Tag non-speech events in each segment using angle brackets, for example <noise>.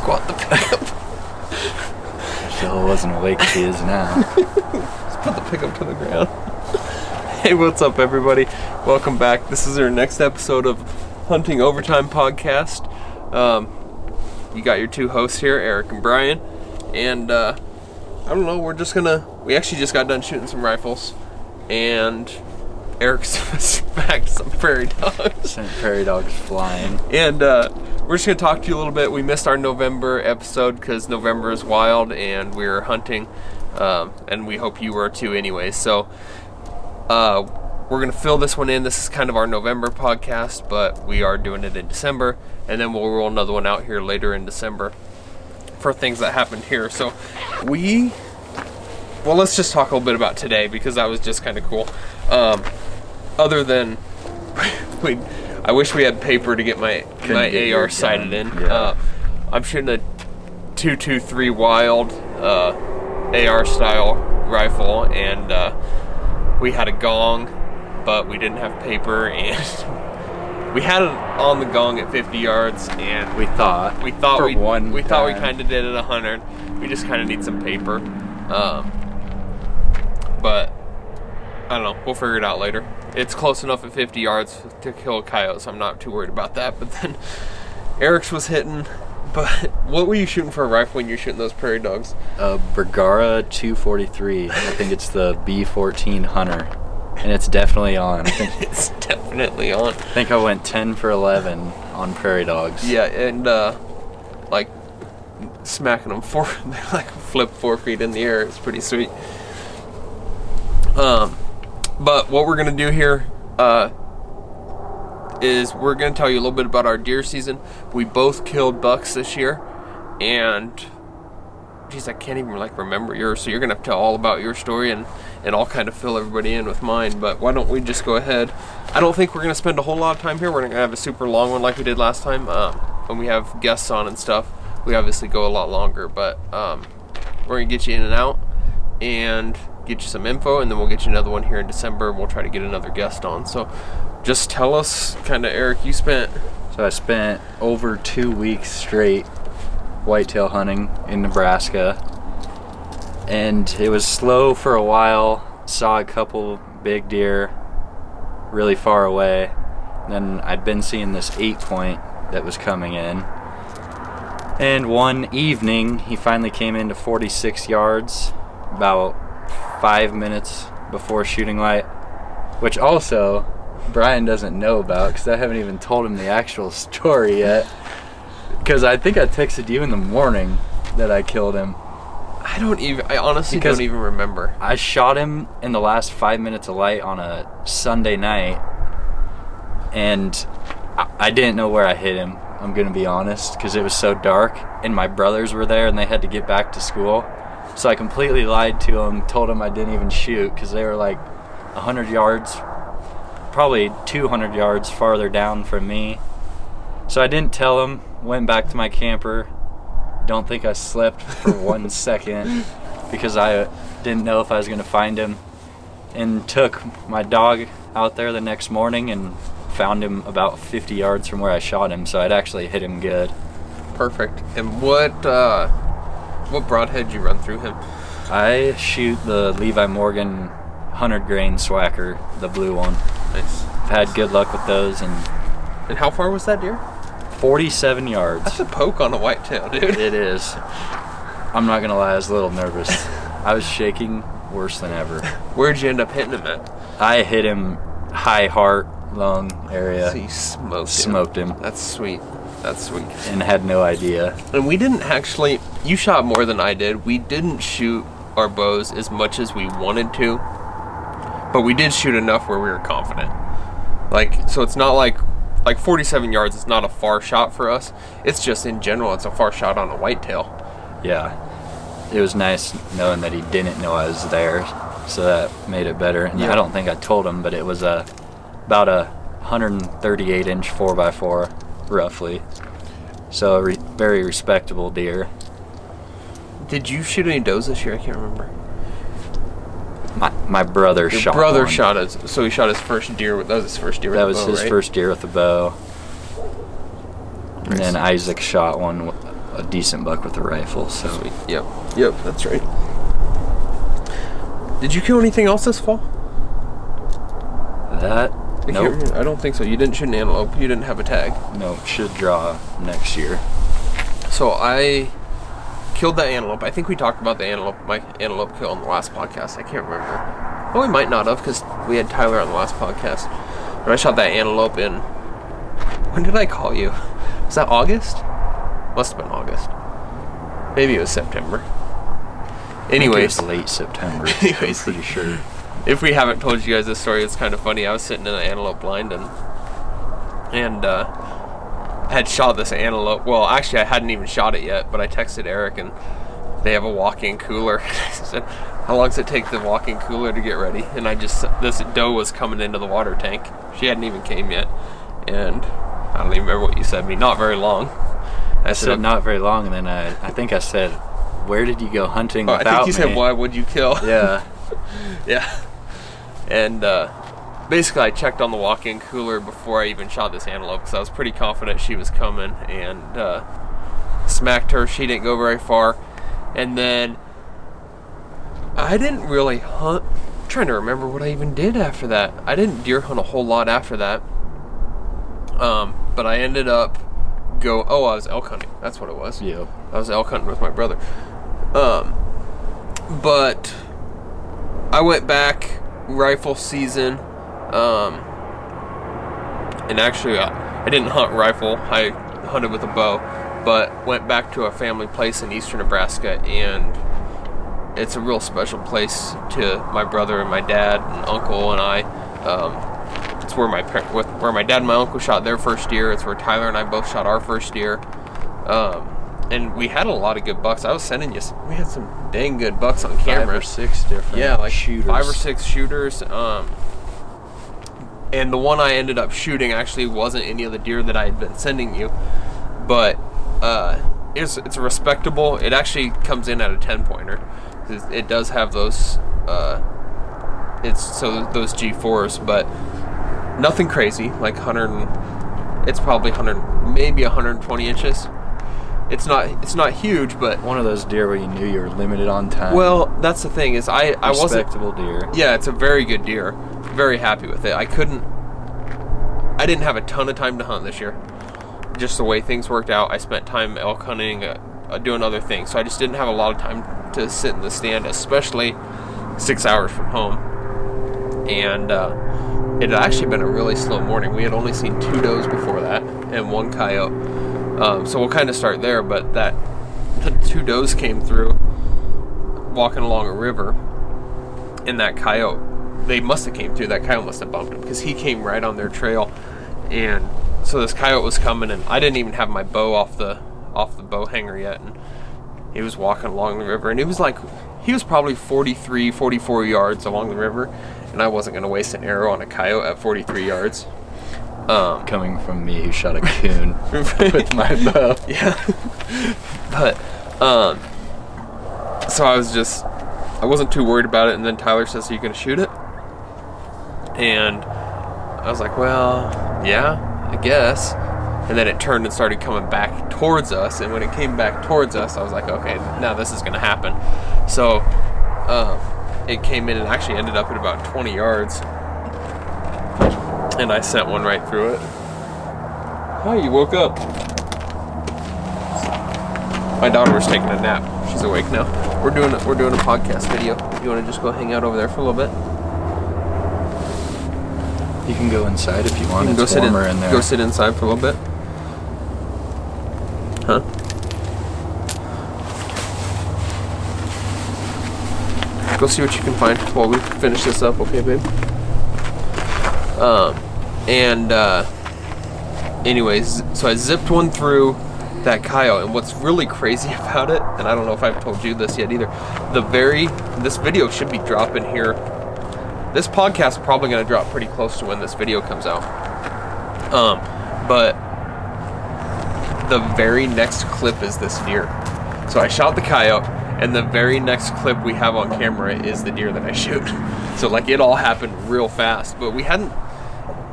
squat the pickup. <laughs> Jill wasn't awake. She is now. <laughs> Let's put the pickup to the ground. Hey, what's up, everybody? Welcome back. This is our next episode of Hunting Overtime Podcast. Um, you got your two hosts here, Eric and Brian, and uh, I don't know. We're just gonna. We actually just got done shooting some rifles, and Eric's <laughs> back some prairie dogs. Sent prairie dogs flying. And uh, we're just going to talk to you a little bit. We missed our November episode because November is wild and we are hunting. Um, and we hope you were too, anyway. So uh, we're going to fill this one in. This is kind of our November podcast, but we are doing it in December. And then we'll roll another one out here later in December for things that happened here. So we. Well, let's just talk a little bit about today because that was just kind of cool. Um, other than <laughs> we I wish we had paper to get my Couldn't my get AR sighted in. yeah. Uh, I'm shooting a two two three wild uh, AR style rifle, and uh, we had a gong, but we didn't have paper, <laughs> and we had it on the gong at 50 yards, and We thought. we thought we one. we thought we kind of did it a hundred. We just kind of need some paper, um, but I don't know. We'll figure it out later. It's close enough at 50 yards to kill a coyote, so I'm not too worried about that. But then <laughs> Eric's was hitting. But <laughs> what were you shooting for a rifle when you're shooting those prairie dogs? a Bergara 243. I think it's the B14 Hunter, and it's definitely on. <laughs> I think, It's definitely on. I think I went 10 for 11 on prairie dogs. Yeah, and uh, like smacking them four, they like flip four feet in the air. It's pretty sweet. Um, but what we're gonna do here uh, is we're gonna tell you a little bit about our deer season. We both killed bucks this year, and geez, I can't even like remember yours. So you're gonna have to tell all about your story, and and I'll kind of fill everybody in with mine. But why don't we just go ahead? I don't think we're gonna spend a whole lot of time here. We're gonna have a super long one like we did last time. Um, when we have guests on and stuff, we obviously go a lot longer. But um, we're gonna get you in and out, and get you some info, and then we'll get you another one here in December. and We'll try to get another guest on. So just tell us, kind of, Eric. You spent So I spent over two weeks straight whitetail hunting in Nebraska. And it was slow for a while. Saw a couple big deer really far away. Then I'd been seeing this eight point that was coming in. And one evening, he finally came into 46 yards about five minutes before shooting light, which also Brian doesn't know about because I haven't even told him the actual <laughs> story yet. Because I think I texted you in the morning that I killed him. I don't even. I honestly Because- don't even remember. I shot him in the last five minutes of light on a Sunday night, and I, I didn't know where I hit him. I'm gonna be honest, because it was so dark, and my brothers were there, and they had to get back to school. So I completely lied to them, told them I didn't even shoot, because they were like 100 yards, probably 200 yards farther down from me. So I didn't tell them. Went back to my camper. Don't think I slept for <laughs> one second because I didn't know if I was going to find him. And took my dog out there the next morning and found him about 50 yards from where I shot him. So I'd actually hit him good. Perfect. And what uh, what broadhead you run through him? I shoot the Levi Morgan 100 grain Swhacker, the blue one. Nice. I've had good luck with those and And how far was that deer? 47 yards. That's a poke on a whitetail, dude. It is. I'm not gonna lie, I was a little nervous. <laughs> I was shaking worse than ever. Where'd you end up hitting him at? I hit him high heart, lung area, So you smoked him. smoked him, That's sweet. That's sweet. <laughs> and had no idea. And we didn't actually. You shot more than I did. We didn't shoot our bows as much as we wanted to, but we did shoot enough where we were confident. Like, so it's not like like 47 yards is not a far shot for us. It's just in general, it's a far shot on a whitetail. Yeah, it was nice knowing that he didn't know I was there, so that made it better. And Yeah. I don't think I told him, but it was a about a 138 inch 4x4, roughly. So a re- very respectable deer. Did you shoot any does this year? I can't remember. My, my brother shot. Your shot. brother one. shot his, so he shot his first deer. With, that was his first deer. with That was bow, his right? first deer with a bow. And then Isaac shot one a decent buck with a rifle. So Sweet. Yep. Yep. That's right. Did you kill anything else this fall? that I nope. I don't think so. You didn't shoot an antelope. You didn't have a tag. nope, should draw next year. So I killed that antelope. I think we talked about the antelope, my antelope kill on the last podcast. I can't remember. Oh, we might not have because we had Tyler on the last podcast. But I shot that antelope in. When did I call you? Was that August? Must have been August. Maybe it was September. Think it Anyways, was late September. Anyways. <laughs> I'm pretty sure. If we haven't told you guys this story, it's kind of funny. I was sitting in an antelope blind and and uh, had shot this antelope. Well, actually, I hadn't even shot it yet, but I texted Eric and they have a walk-in cooler. <laughs> I said, "How long does it take the walk-in cooler to get ready?" And I just this doe was coming into the water tank. She hadn't even came yet, and I don't even remember what you said to me. Not very long. I said said, not very long, and then I, I think I said, "Where did you go hunting oh, I think you said, "Why would you kill?" Yeah, <laughs> Yeah. And uh, basically, I checked on the walk-in cooler before I even shot this antelope because I was pretty confident she was coming, and uh, smacked her. She didn't go very far, and then I didn't really hunt. I'm trying to remember what I even did after that. I didn't deer hunt a whole lot after that. Um, but I ended up go. Oh, I was elk hunting. That's what it was. Yeah. I was elk hunting with my brother. Um, but I went back rifle season. Um, and actually, I, I didn't hunt rifle. I hunted with a bow, but went back to a family place in eastern Nebraska, and it's a real special place to my brother and my dad and uncle and I. Um, it's where my where my dad and my uncle shot their first deer. It's where Tyler and I both shot our first deer. Um, and we had a lot of good bucks. I was sending you. s- We had some dang good bucks on Five camera. or six different Yeah, like shooters. five or six shooters. Um, and the one I ended up shooting actually wasn't any of the deer that I had been sending you, but uh, it's it's respectable. It actually comes in at a ten pointer. It it does have those. Uh, it's so those G4s, but nothing crazy. Like hundred. It's probably hundred, maybe 120 inches. It's not. It's not huge, but One of those deer where you knew you were limited on time. well, that's the thing is I I wasn't respectable deer. yeah, it's a very good deer. Very happy with it. I couldn't. I didn't have a ton of time to hunt this year. Just the way things worked out, I spent time elk hunting, uh, uh, doing other things. So I just didn't have a lot of time to sit in the stand, especially six hours from home. And uh, it had actually been a really slow morning. We had only seen two does before that and one coyote. Um, so we'll kind of start there. But that the two does came through walking along a river and that coyote they must have came through that coyote must have bumped him because he came right on their trail and so this coyote was coming and i didn't even have my bow off the off the bow hanger yet and he was walking along the river and it was like he was probably 43 44 yards along the river and i wasn't going to waste an arrow on a coyote at 43 yards um, Coming from me who shot a coon <laughs> with my bow. yeah. but um so I was just I wasn't too worried about it and then Tyler says, Are you gonna shoot it? And I was like, Well, yeah, I guess. And then it turned and started coming back towards us, and when it came back towards us, I was like, okay, now this is gonna happen. So um, it came in and actually ended up at about 20 yards, and I sent one right through it. Hi, you woke up. My daughter was taking a nap. She's awake now. We're doing a, we're doing a podcast video. You want to just go hang out over there for a little bit? You can go inside if you want. You can it's go sit in, warmer in, there. Go sit inside for a little bit. Huh? Go see what you can find while we finish this up, okay, babe? Um, and uh, anyways, so I zipped one through that coyote, and what's really crazy <laughs> about it, and I don't know if I've told you this yet either, the very this video should be dropping here. This podcast is probably going to drop pretty close to when this video comes out. Um, but the very next clip is this deer. So I shot the coyote, and the very next clip we have on camera is the deer that I <laughs> shoot. So like it all happened real fast, but we hadn't.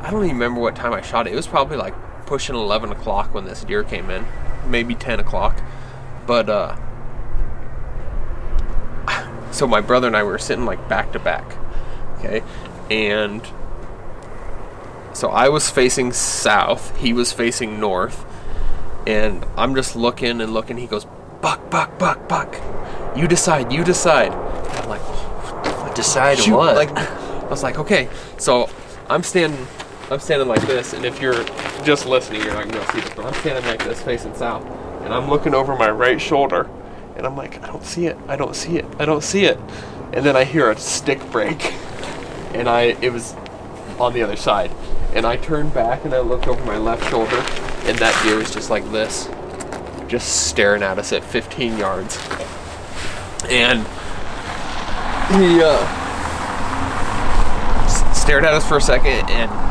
I don't even remember what time I shot it. It was probably like pushing 11 o'clock when this deer came in, maybe 10 o'clock. But uh <sighs> so my brother and I were sitting like back to back. Okay? And so I was facing south, he was facing north, and I'm just looking and looking. He goes, "Buck, buck, buck, buck. You decide, you decide." And I'm like, Decide shoot, what? Like, <laughs> I was like, okay. So I'm standing, I'm standing like this, and if you're just listening, you're not gonna see this, but I'm standing like this, facing south, and I'm looking over my right shoulder, and I'm like, I don't see it, I don't see it, I don't see it, and then I hear a stick break, and I, it was on the other side, and I turned back and I looked over my left shoulder, and that deer was just like this, just staring at us at 15 yards, and he uh, stared at us for a second and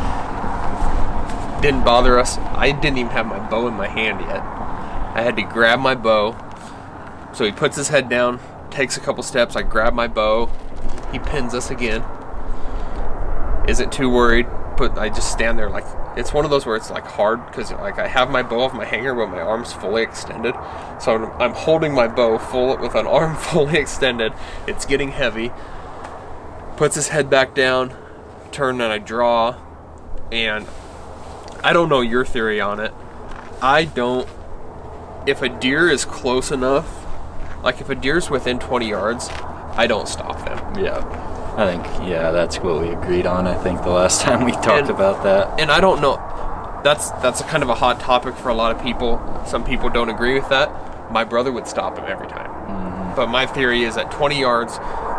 didn't bother us. I didn't even have my bow in my hand yet. I had to grab my bow. So he puts his head down, takes a couple steps. I grab my bow. He pins us again. Isn't too worried, but I just stand there like it's one of those where it's like hard because like I have my bow off my hanger, but my arm's fully extended. So I'm, I'm holding my bow full with an <laughs> arm fully extended. It's getting heavy. Puts his head back down, turn and I draw, and I don't know your theory on it. I don't. If a deer is close enough, like if a deer's within 20 yards, I don't stop them. yeah. I think yeah, that's what we agreed on. I think the last <laughs> time we talked And- about that. and I don't know. That's that's a kind of a hot topic for a lot of people. Some people don't agree with that. My brother would stop him every time. Mm-hmm. But my theory is at 20 yards,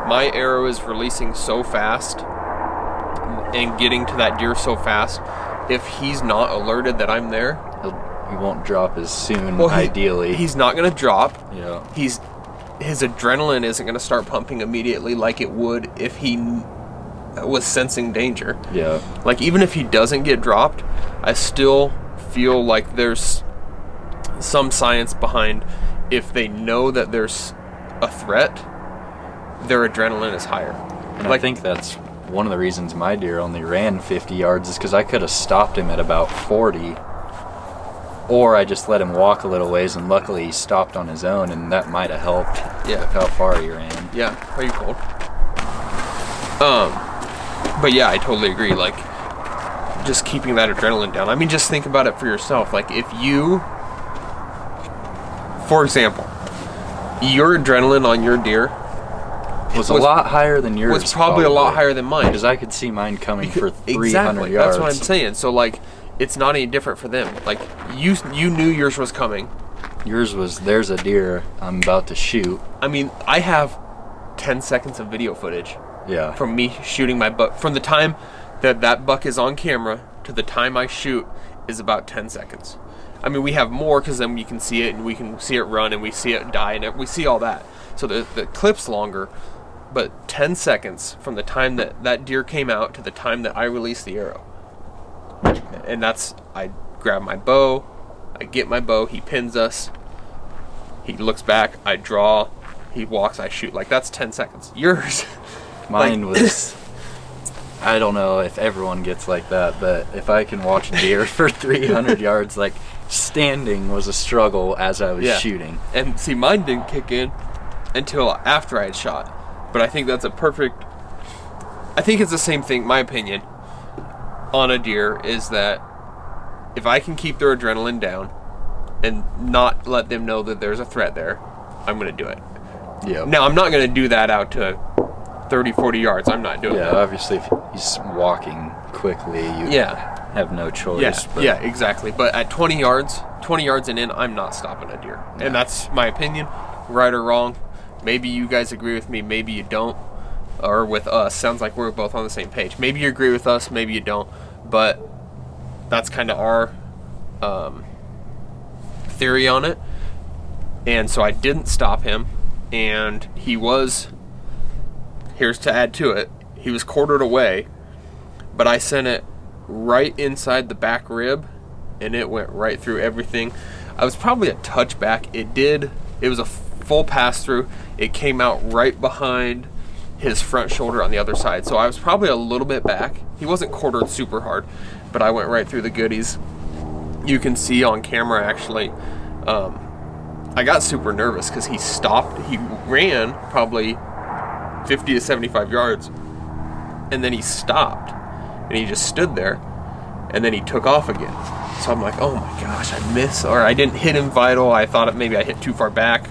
my arrow is releasing so fast and getting to that deer so fast. If he's not alerted that I'm there, He'll, he won't drop as soon. well, he- ideally, he's not going to drop. yeah. He's his adrenaline isn't going to start pumping immediately like it would if he was sensing danger. Yeah. Like even if he doesn't get dropped, I still feel like there's some science behind if they know that there's a threat, their adrenaline is higher. And I Like- think that's one of the reasons my deer only ran 50 yards is because I could have stopped him at about 40. Or I just let him walk a little ways, and luckily he stopped on his own, and that might have helped Yeah. with how far he ran. Yeah, are you cold? Um, but yeah, I totally agree. Like, just keeping that adrenaline down. I mean, just think about it for yourself. Like, if you, for example, your adrenaline on your deer Was, a Was- lot higher than yours. was probably, a lot higher than mine. Because I could see mine coming for 300 exactly. yards. That's what I'm saying. So like, it's not any different for them. Like, you you knew yours was coming. Yours was there's a deer I'm about to shoot. I mean, I have 10 seconds of video footage. Yeah. from me shooting my buck from the time that that buck is on camera to the time I shoot is about 10 seconds. I mean, we have more because then we can see it and we can see it run and we see it die and it, we see all that. So the, the clip's longer, but 10 seconds from the time that that deer came out to the time that I release the arrow. And that's, I grab my bow, I get my bow, he pins us, he looks back, I draw, he walks, I shoot. Like, that's 10 seconds. <laughs> Yours. Mine Like- was. <laughs> I don't know if everyone gets like that, but if I can watch deer <laughs> for 300 yards, like standing was a struggle as I was Yeah. shooting. And see, mine didn't kick in until after I had shot. But I think that's a perfect. I think it's the same thing. My opinion on a deer is that if I can keep their adrenaline down and not let them know that there's a threat there, I'm going to do it. Yeah. Now, I'm not going to do that out to 30, 40 yards. I'm not doing Yeah, that. Yeah, obviously, if he's walking quickly, you Yeah. have no choice. Yeah, but yeah, exactly. But at 20 yards, 20 yards and in, I'm not stopping a deer. And that's my opinion, right or wrong. Maybe you guys agree with me, maybe you don't. Or with us. Sounds like we're both on the same page. Maybe you agree with us, maybe you don't. But that's kind of our um, theory on it. And so I didn't stop him. And he was, here's to add to it, he was quartered away. But I sent it right inside the back rib and it went right through everything. I was probably a touchback. It did, it was a full pass through. It came out right behind his front shoulder on the other side. So I was probably a little bit back. He wasn't quartered super hard, but I went right through the goodies. You can see on camera actually, um, I got super nervous because he stopped. He ran probably 50 to 75 yards, and then he stopped, and he just stood there, and then he took off again. So I'm like, oh my gosh, I missed, or I didn't hit him vital. I thought maybe I hit too far back,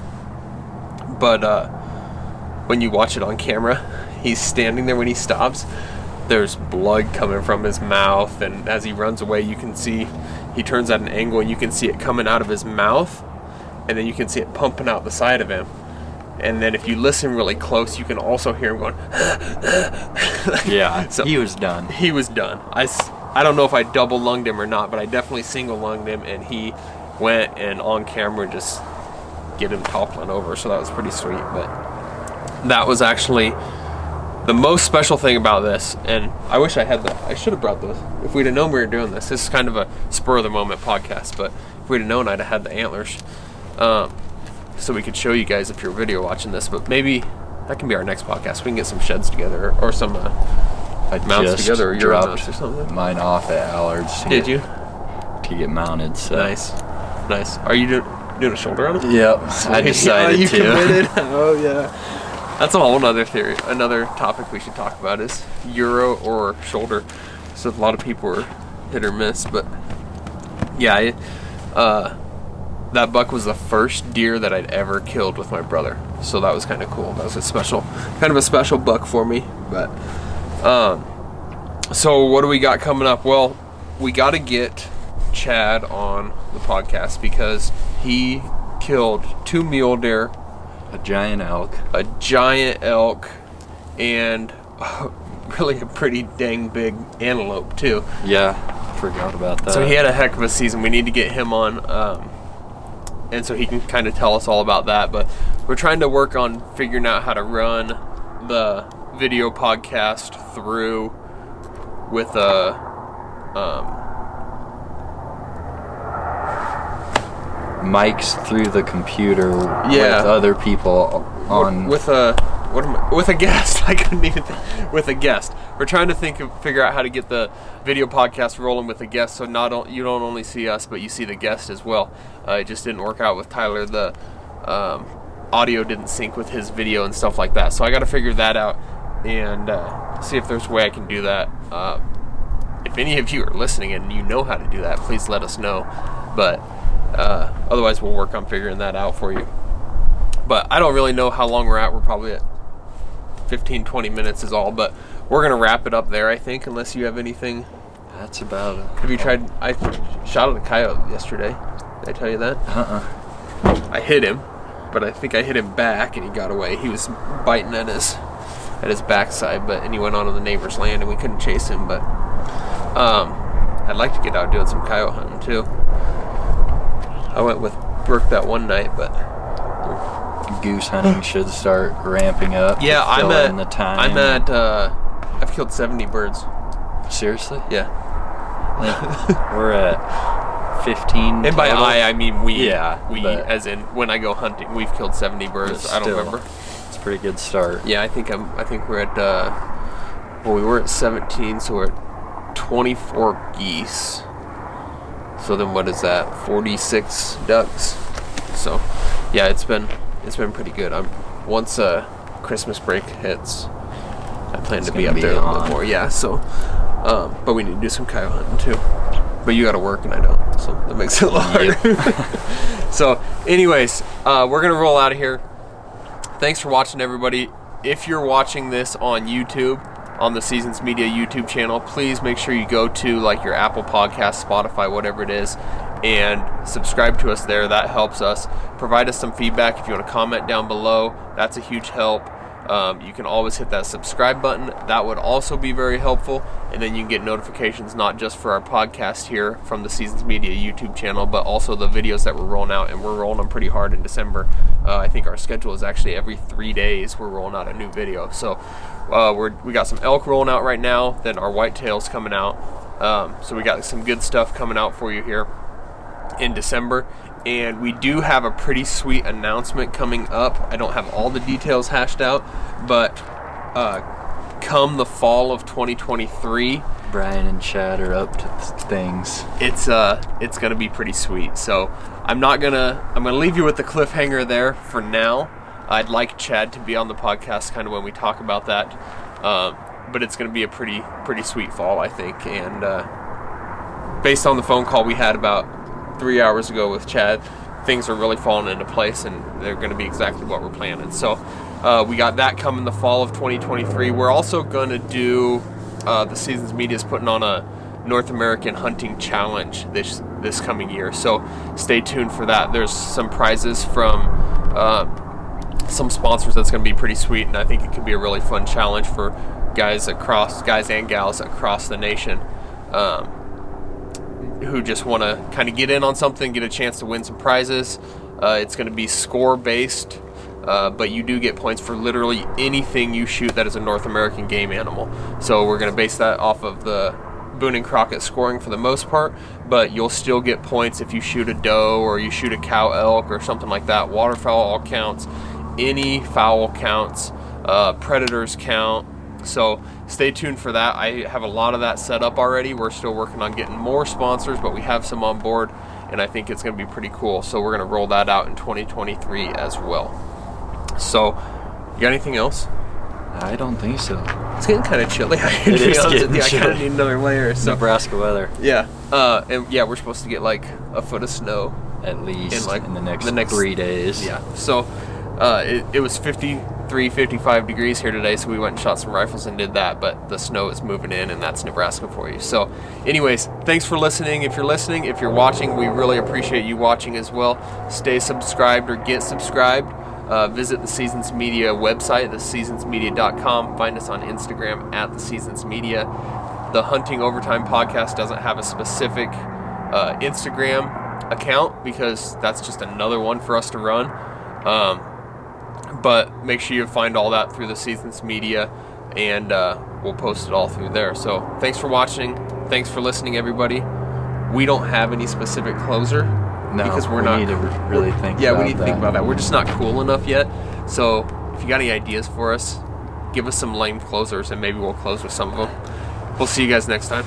but uh, when you watch it on camera, he's standing there when he stops. There's blood coming from his mouth, and as he runs away, you can see he turns at an angle, and you can see it coming out of his mouth, and then you can see it pumping out the side of him. And then if you listen really close, you can also hear him going. <laughs> Yeah, So- he was done. he was done. I, I don't know if I double lunged him or not, but I definitely single lunged him, and he went and on camera just get him toppling over. So that was pretty sweet. But that was actually the most special thing about this, and I wish I had the. I should have brought those if we'd have known we were doing this. This is kind of a spur of the moment podcast, but if we'd have known, I'd have had the antlers, um, so we could show you guys if you're video watching this. But maybe that can be our next podcast. We can get some sheds together or, or some. Uh, I Mounts just together or dropped mounts or something? mine off at Allard's. Did get, you? to get mounted? So. Nice, nice. Are you do, doing a shoulder on it? Yep, <laughs> I decided you to. committed. <laughs> <laughs> oh yeah. That's a whole other theory. Another topic we should talk about is Euro or shoulder. So a lot of people are hit or miss, but yeah, I, uh, that buck was the first deer that I'd ever killed with my brother. So that was kind of cool. That was a special, kind of a special buck for me. But um, so what do we got coming up? Well, we got to get Chad on the podcast because he killed two mule deer, A giant elk. a giant elk, and <laughs> really a pretty dang big antelope too. Yeah, forgot about that. So he had a heck of a season. We need to get him on, um, and so he can kind of tell us all about that. But we're trying to work on figuring out how to run the video podcast through with a um, mics through the computer Yeah. with other people on. with a what am I, with a guest. <laughs> I couldn't even think, with a guest. We're trying to think of figure out how to get the video podcast rolling with a guest, so not o- you don't only see us, but you see the guest as well. Uh, it just didn't work out with Tyler. The um, audio didn't sync with his video and stuff like that. So I got to figure that out and uh, see if there's a way I can do that. Uh, if any of you are listening and you know how to do that, please let us know. But uh, otherwise, we'll work on figuring that out for you. But I don't really know how long we're at. We're probably at 15, 20 minutes is all. But we're going to wrap it up there, I think, unless you have anything. That's about it. Have you tried? I shot at a coyote yesterday. Did I tell you that? Uh-uh. I hit him, but I think I hit him back and he got away. He was biting at his at his backside, but and he went onto the neighbor's land and we couldn't chase him. But um, I'd like to get out doing some coyote hunting too. I went with Brooke that one night, but Goose hunting should start ramping up. yeah, I'm at in the time. I'm at uh, I've killed 70 birds. Seriously? Yeah, <laughs> we're at 15. and by total. I I mean we. Yeah, we as in when I go hunting, we've killed 70 birds. But I don't remember. It's a pretty good start. Yeah, I think I'm. I think we're at. Uh, well, we were at 17, so we're at 24 geese. So then, what is that? 46 ducks. So, yeah, it's been it's been pretty good. I'm once uh, Christmas break hits, I plan It's to be up be there a little bit more. Yeah. So, um, but we need to do some coyote hunting too. But you got to work and I don't, so that makes it a lot Yep. harder. <laughs> so, anyways, uh, we're gonna roll out of here thanks for watching everybody if you're watching this on youtube on the seasons media youtube channel please make sure you go to like your apple podcast spotify whatever it is and subscribe to us there. That helps us. Provide us some feedback. If you want to comment down below that's a huge help um, you can always hit that subscribe button. That would also be very helpful. And then you can get notifications not just for our podcast here from the seasons media youtube channel but also the videos that we're rolling out. And we're rolling them pretty hard in december. Uh, i think our schedule is actually every three days we're rolling out a new video. So uh, we're, we got some elk rolling out right now. Then our whitetails coming out. Um, so we got some good stuff coming out for you here in December. And we do have a pretty sweet announcement coming up. I don't have all the details hashed out, but uh, come the fall of 2023, Brian and Chad are up to th- things. it's uh it's gonna be pretty sweet. So I'm not gonna. I'm gonna leave you with the cliffhanger there for now. I'd like Chad to be on the podcast, kind of when we talk about that. Um, but it's gonna be a pretty pretty sweet fall, I think. And uh, based on the phone call we had about three hours ago with Chad, things are really falling into place, and they're gonna be exactly what we're planning. So uh, we got that coming the fall of 2023. We're also gonna do uh, the season's media is putting on a North American Hunting Challenge this this coming year. So stay tuned for that. There's some prizes from uh, some sponsors that's going to be pretty sweet, and I think it could be a really fun challenge for guys across guys and gals across the nation. Um, who just want to kind of get in on something, get a chance to win some prizes. Uh, it's going to be score based, uh, but you do get points for literally anything you shoot that is a North American game animal. So we're going to base that off of the Boone and Crockett scoring for the most part, but you'll still get points if you shoot a doe or you shoot a cow elk or something like that. Waterfowl all counts, any fowl counts, uh, predators count. So stay tuned for that. I have a lot of that set up already. We're still working on getting more sponsors, but we have some on board, and I think it's going to be pretty cool. So we're going to roll that out in 2023 as well. So, you got anything else? I don't think so. It's getting kind of chilly. It is getting I kind of need another layer. So Nebraska weather, yeah, uh, and yeah, we're supposed to get like a foot of snow. at least In, like, in the next, the next- three days. Yeah, so uh, it, it was 53, 55 degrees here today, so we went and shot some rifles and did that. But the snow is moving in, and that's Nebraska for you. So, anyways, thanks for listening. If you're listening, if you're watching, we really appreciate you watching as well. Stay subscribed or get subscribed. Uh, visit the Seasons Media website, theseasonsmedia.com. Find us on Instagram at the Seasons Media. The Hunting Overtime podcast doesn't have a specific uh, Instagram account because that's just another one for us to run. Um, but make sure you find all that through the Seasons Media, and uh, we'll post it all through there. So thanks for watching. Thanks for listening, everybody. We don't have any specific closer No, because we're we not need to re- really think. yeah, we need to think about that. We're just not cool enough yet. So if you got any ideas for us, give us some lame closers, and maybe we'll close with some of them. We'll see you guys next time.